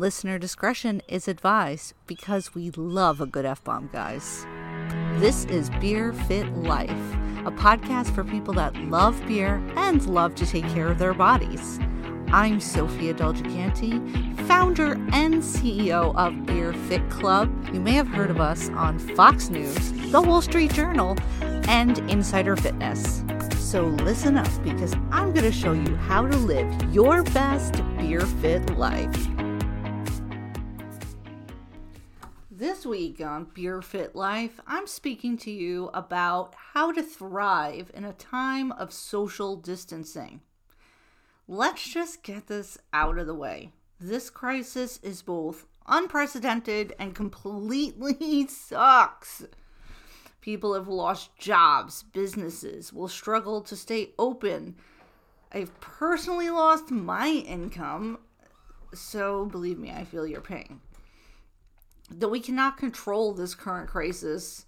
Listener discretion is advised because we love a good F bomb, guys. This is Beer Fit Life, a podcast for people that love beer and love to take care of their bodies. I'm Sophia Del Gigante, founder and CEO of Beer Fit Club. You may have heard of us on Fox News, The Wall Street Journal, and Insider Fitness. So listen up because I'm going to show you how to live your best beer fit life. This week on Beer Fit Life, I'm speaking to you about how to thrive in a time of social distancing. Let's just get this out of the way. This crisis is both unprecedented and completely sucks. People have lost jobs, businesses will struggle to stay open. I've personally lost my income, so believe me, I feel your pain though we cannot control this current crisis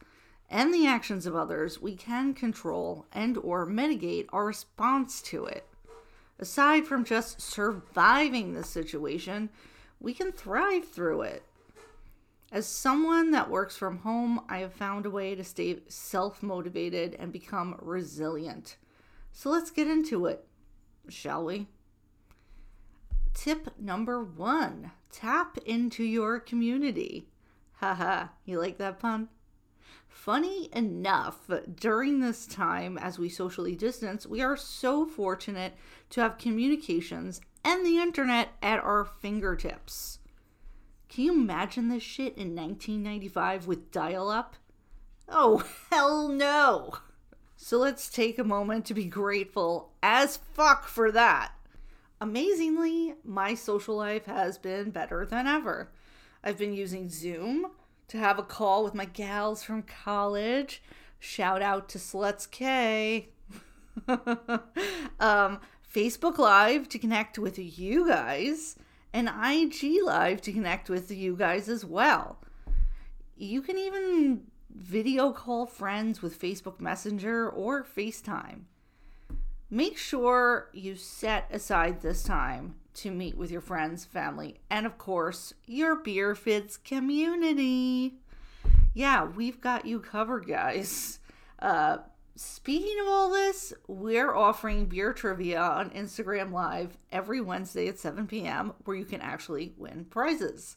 and the actions of others, we can control and or mitigate our response to it. Aside from just surviving the situation, we can thrive through it. As someone that works from home, I have found a way to stay self motivated and become resilient. So let's get into it, shall we? Tip number one tap into your community. Haha, you like that pun? Funny enough, during this time as we socially distance, we are so fortunate to have communications and the internet at our fingertips. Can you imagine this shit in 1995 with dial up? Oh, hell no! So let's take a moment to be grateful as fuck for that. Amazingly, my social life has been better than ever. I've been using Zoom to have a call with my gals from college. Shout out to Sluts K. um, Facebook Live to connect with you guys, and IG Live to connect with you guys as well. You can even video call friends with Facebook Messenger or FaceTime. Make sure you set aside this time to meet with your friends, family, and of course, your Beer Fits community. Yeah, we've got you covered, guys. Uh, speaking of all this, we're offering beer trivia on Instagram Live every Wednesday at 7 p.m., where you can actually win prizes.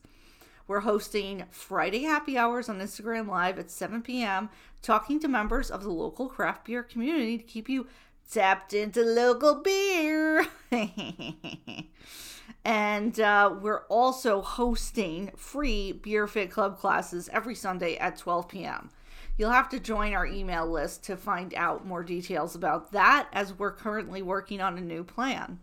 We're hosting Friday happy hours on Instagram Live at 7 p.m., talking to members of the local craft beer community to keep you tapped into local beer. and uh, we're also hosting free Beer Fit Club classes every Sunday at 12 p.m. You'll have to join our email list to find out more details about that, as we're currently working on a new plan.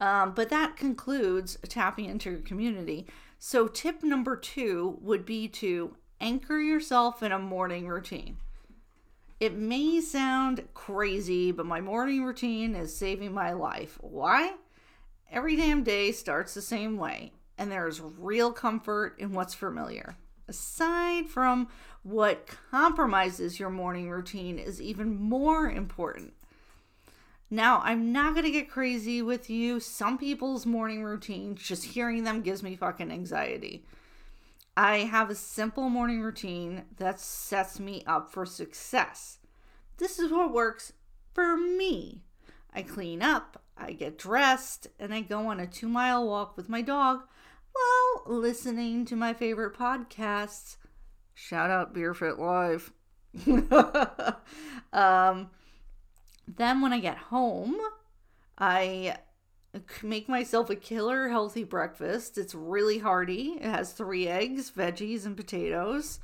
Um, but that concludes tapping into your community. So, tip number two would be to anchor yourself in a morning routine. It may sound crazy, but my morning routine is saving my life. Why? Every damn day starts the same way, and there's real comfort in what's familiar. Aside from what compromises your morning routine is even more important. Now, I'm not going to get crazy with you. Some people's morning routines, just hearing them gives me fucking anxiety. I have a simple morning routine that sets me up for success. This is what works for me. I clean up, I get dressed, and I go on a two mile walk with my dog while listening to my favorite podcasts. Shout out Beerfit Live. um, then when I get home, I make myself a killer healthy breakfast. It's really hearty. It has three eggs, veggies, and potatoes.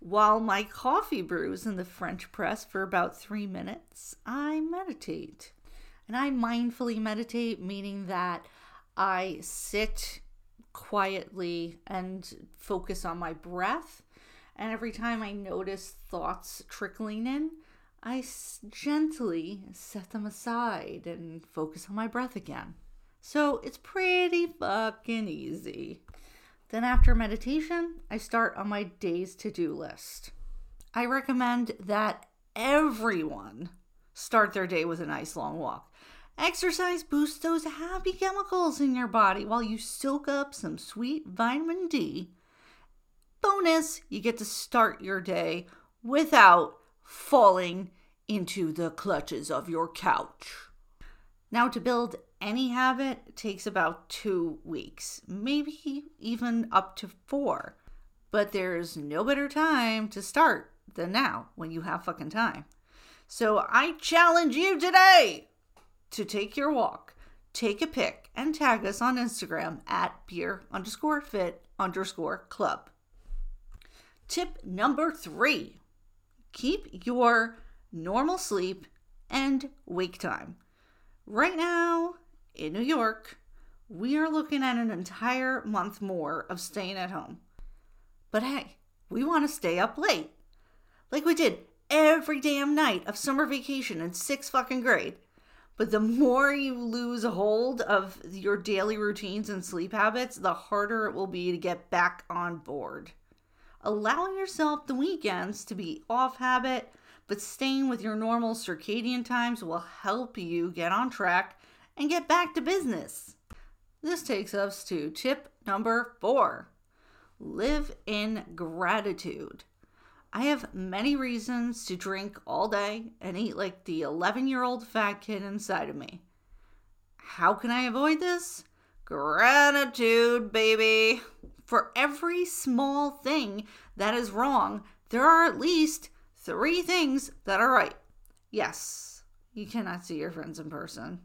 While my coffee brews in the French press for about three minutes, I meditate. And I mindfully meditate, meaning that I sit quietly and focus on my breath. And every time I notice thoughts trickling in, I gently set them aside and focus on my breath again. So it's pretty fucking easy. Then, after meditation, I start on my day's to do list. I recommend that everyone start their day with a nice long walk. Exercise boosts those happy chemicals in your body while you soak up some sweet vitamin D. Bonus, you get to start your day without falling into the clutches of your couch. Now, to build any habit takes about two weeks, maybe even up to four. But there's no better time to start than now when you have fucking time. So I challenge you today to take your walk, take a pic, and tag us on Instagram at beer underscore fit underscore club. Tip number three keep your normal sleep and wake time. Right now in New York, we are looking at an entire month more of staying at home. But hey, we want to stay up late. Like we did every damn night of summer vacation in sixth fucking grade. But the more you lose hold of your daily routines and sleep habits, the harder it will be to get back on board. Allowing yourself the weekends to be off habit, but staying with your normal circadian times will help you get on track and get back to business. This takes us to tip number four live in gratitude. I have many reasons to drink all day and eat like the 11 year old fat kid inside of me. How can I avoid this? Gratitude, baby. For every small thing that is wrong, there are at least three things that are right. Yes, you cannot see your friends in person,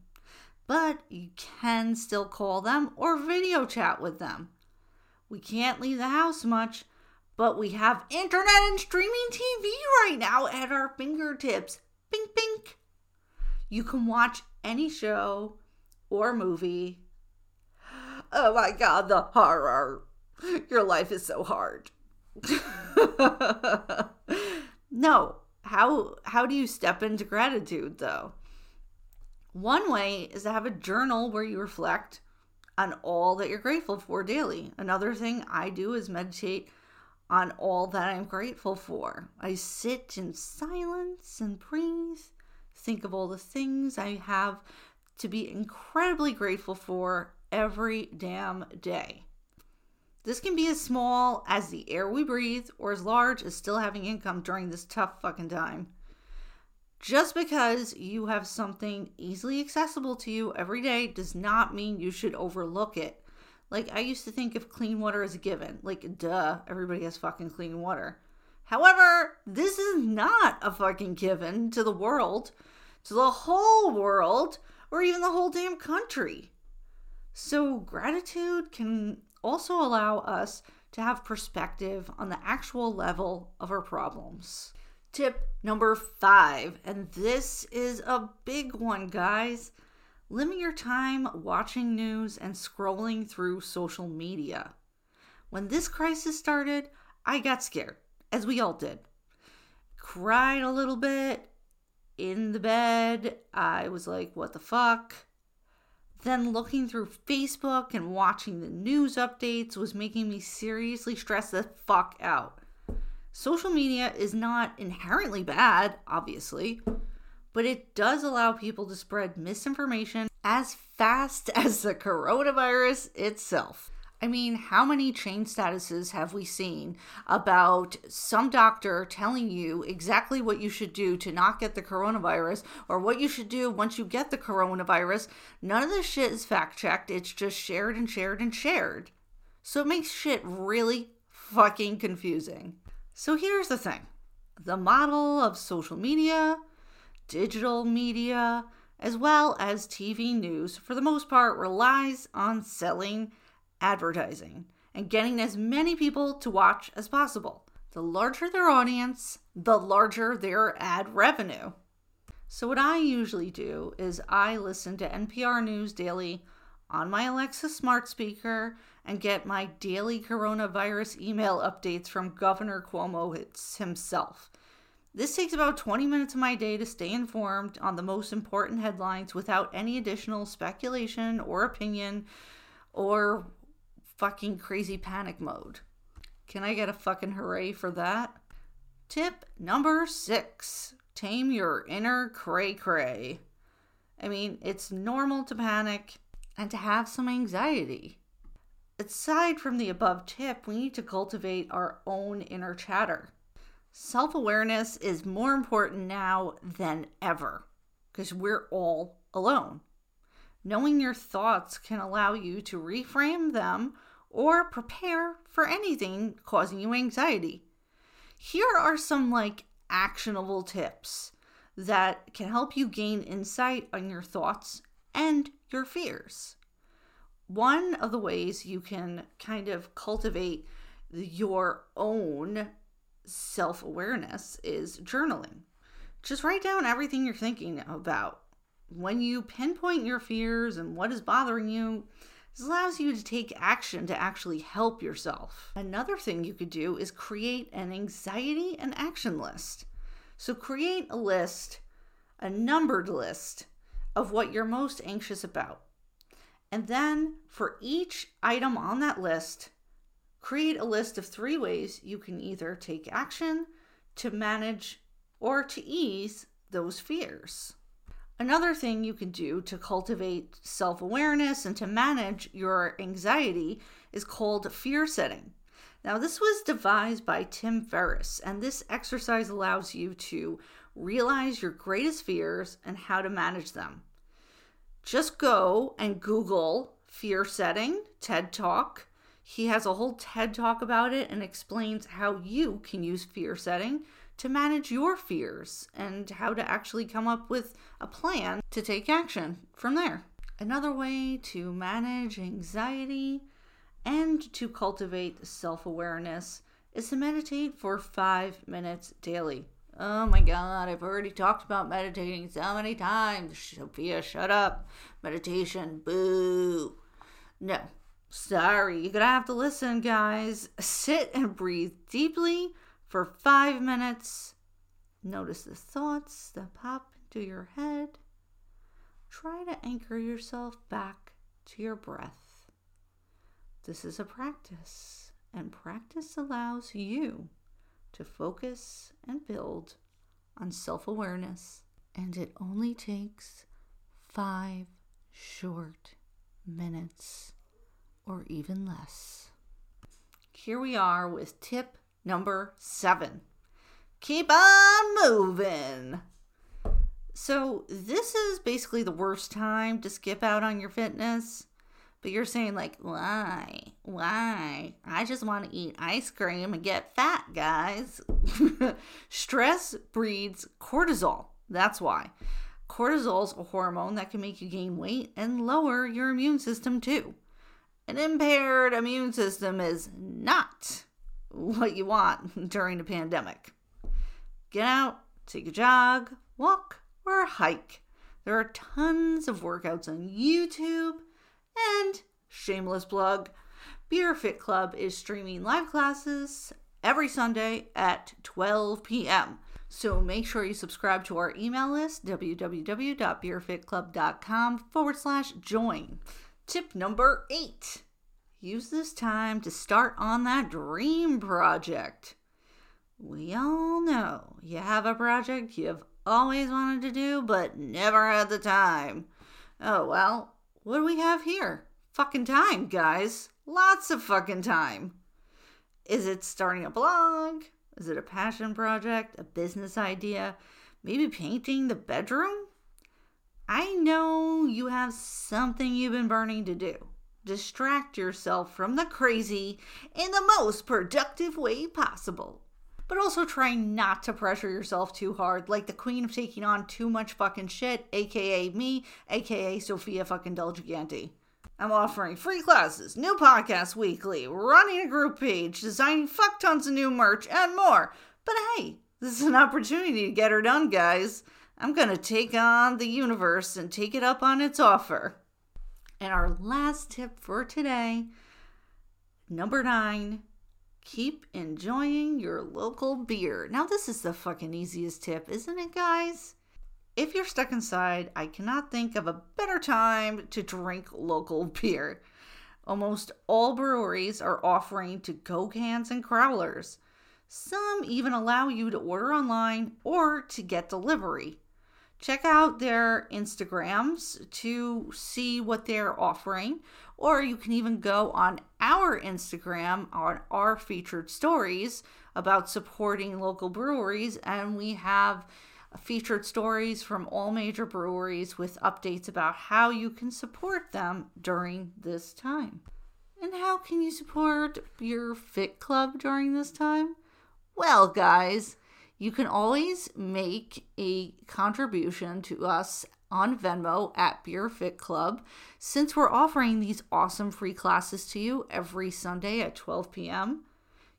but you can still call them or video chat with them. We can't leave the house much, but we have internet and streaming TV right now at our fingertips. Bink, bink. You can watch any show or movie. Oh my god, the horror. Your life is so hard. no. How how do you step into gratitude though? One way is to have a journal where you reflect on all that you're grateful for daily. Another thing I do is meditate on all that I'm grateful for. I sit in silence and breathe, think of all the things I have to be incredibly grateful for every damn day. This can be as small as the air we breathe or as large as still having income during this tough fucking time. Just because you have something easily accessible to you every day does not mean you should overlook it like, I used to think of clean water as a given. Like, duh, everybody has fucking clean water. However, this is not a fucking given to the world, to the whole world, or even the whole damn country. So, gratitude can also allow us to have perspective on the actual level of our problems. Tip number five, and this is a big one, guys Limit your time watching news and scrolling through social media. When this crisis started, I got scared, as we all did. Cried a little bit in the bed. I was like, what the fuck? Then looking through Facebook and watching the news updates was making me seriously stress the fuck out. Social media is not inherently bad, obviously, but it does allow people to spread misinformation as fast as the coronavirus itself. I mean, how many chain statuses have we seen about some doctor telling you exactly what you should do to not get the coronavirus or what you should do once you get the coronavirus? None of this shit is fact checked. It's just shared and shared and shared. So it makes shit really fucking confusing. So here's the thing the model of social media, digital media, as well as TV news, for the most part, relies on selling advertising and getting as many people to watch as possible. The larger their audience, the larger their ad revenue. So, what I usually do is I listen to NPR News Daily on my Alexa smart speaker and get my daily coronavirus email updates from Governor Cuomo himself. This takes about 20 minutes of my day to stay informed on the most important headlines without any additional speculation or opinion or fucking crazy panic mode. Can I get a fucking hooray for that? Tip number six tame your inner cray cray. I mean, it's normal to panic and to have some anxiety. Aside from the above tip, we need to cultivate our own inner chatter. Self awareness is more important now than ever because we're all alone. Knowing your thoughts can allow you to reframe them or prepare for anything causing you anxiety. Here are some like actionable tips that can help you gain insight on your thoughts and your fears. One of the ways you can kind of cultivate your own self awareness is journaling. Just write down everything you're thinking about. When you pinpoint your fears and what is bothering you, this allows you to take action to actually help yourself. Another thing you could do is create an anxiety and action list. So create a list, a numbered list of what you're most anxious about. And then for each item on that list, create a list of three ways you can either take action to manage or to ease those fears. Another thing you can do to cultivate self awareness and to manage your anxiety is called fear setting. Now, this was devised by Tim Ferriss, and this exercise allows you to realize your greatest fears and how to manage them. Just go and Google fear setting, TED Talk. He has a whole TED Talk about it and explains how you can use fear setting to manage your fears and how to actually come up with a plan to take action from there. Another way to manage anxiety and to cultivate self awareness is to meditate for five minutes daily. Oh my god, I've already talked about meditating so many times. Sophia, shut up. Meditation, boo. No, sorry, you're gonna have to listen, guys. Sit and breathe deeply for five minutes. Notice the thoughts that pop into your head. Try to anchor yourself back to your breath. This is a practice, and practice allows you to focus and build on self awareness. And it only takes five short minutes or even less. Here we are with tip number seven. Keep on moving. So, this is basically the worst time to skip out on your fitness. But you're saying, like, why? Why? I just want to eat ice cream and get fat, guys. Stress breeds cortisol. That's why. Cortisol is a hormone that can make you gain weight and lower your immune system, too. An impaired immune system is not what you want during a pandemic. Get out, take a jog, walk, or hike. There are tons of workouts on YouTube and shameless plug, Beer Fit Club is streaming live classes every Sunday at 12 p.m. So make sure you subscribe to our email list, www.beerfitclub.com forward slash join. Tip number eight use this time to start on that dream project. We all know you have a project you've always wanted to do, but never had the time. Oh, well, what do we have here? Fucking time, guys. Lots of fucking time. Is it starting a blog? Is it a passion project? A business idea? Maybe painting the bedroom? I know you have something you've been burning to do. Distract yourself from the crazy in the most productive way possible. But also try not to pressure yourself too hard, like the queen of taking on too much fucking shit, aka me, aka Sophia fucking Del Gigante. I'm offering free classes, new podcasts weekly, running a group page, designing fuck tons of new merch, and more. But hey, this is an opportunity to get her done, guys. I'm gonna take on the universe and take it up on its offer. And our last tip for today number nine, keep enjoying your local beer. Now, this is the fucking easiest tip, isn't it, guys? If you're stuck inside, I cannot think of a better time to drink local beer. Almost all breweries are offering to go cans and crowlers. Some even allow you to order online or to get delivery. Check out their Instagrams to see what they're offering, or you can even go on our Instagram on our featured stories about supporting local breweries, and we have featured stories from all major breweries with updates about how you can support them during this time. And how can you support your Fit Club during this time? Well, guys, you can always make a contribution to us on Venmo at Beer Fit Club since we're offering these awesome free classes to you every Sunday at 12 p.m.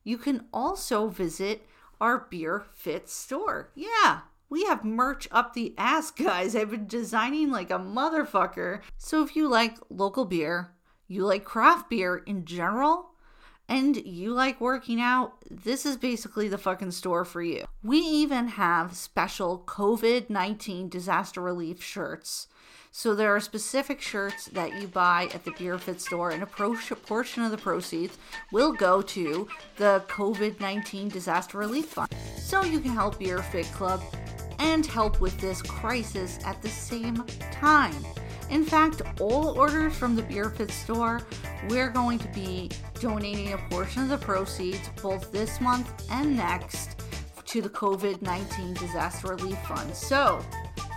You can also visit our Beer Fit store. Yeah, we have merch up the ass, guys. I've been designing like a motherfucker. So if you like local beer, you like craft beer in general, and you like working out, this is basically the fucking store for you. We even have special COVID 19 disaster relief shirts. So there are specific shirts that you buy at the Beer Fit store, and a pro- portion of the proceeds will go to the COVID 19 disaster relief fund. So you can help Beer Fit Club and help with this crisis at the same time. In fact, all orders from the Beer Fit store, we're going to be donating a portion of the proceeds both this month and next to the COVID 19 disaster relief fund. So,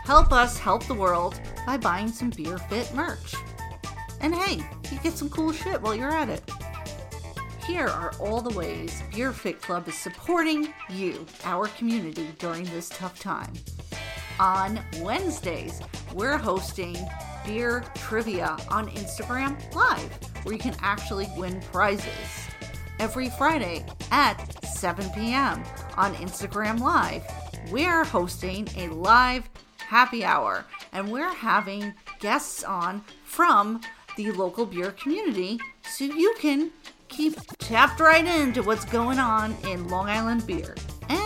help us help the world by buying some Beer Fit merch. And hey, you get some cool shit while you're at it. Here are all the ways Beer Fit Club is supporting you, our community, during this tough time. On Wednesdays, we're hosting Beer Trivia on Instagram Live, where you can actually win prizes. Every Friday at 7 p.m. on Instagram Live, we're hosting a live happy hour and we're having guests on from the local beer community so you can keep tapped right into what's going on in Long Island beer.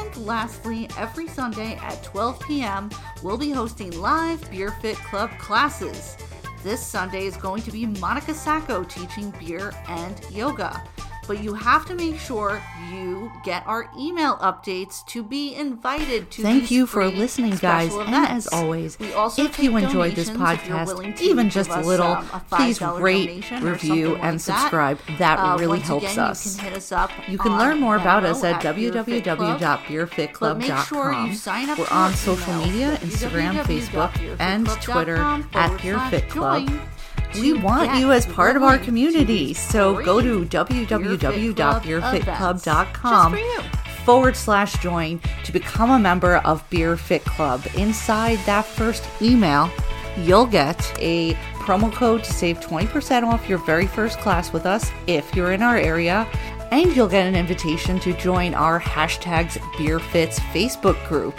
And lastly, every Sunday at 12 p.m., we'll be hosting live Beer Fit Club classes. This Sunday is going to be Monica Sacco teaching beer and yoga but you have to make sure you get our email updates to be invited to Thank you for listening, guys. And as always, if you enjoyed this podcast, even just a little, um, a please rate, review, and like subscribe. That, that uh, really helps again, us. You can, hit us up you can learn more about us at, at www.beerfitclub.com. Sure We're on social media Instagram, Facebook, and Twitter at BeerFitClub. We want you as part of our community. So go to www.beerfitclub.com forward slash join to become a member of Beer Fit Club. Inside that first email, you'll get a promo code to save 20% off your very first class with us if you're in our area. And you'll get an invitation to join our hashtags BeerFits Facebook group.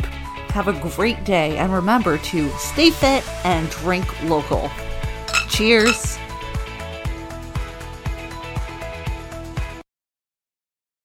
Have a great day and remember to stay fit and drink local. Cheers.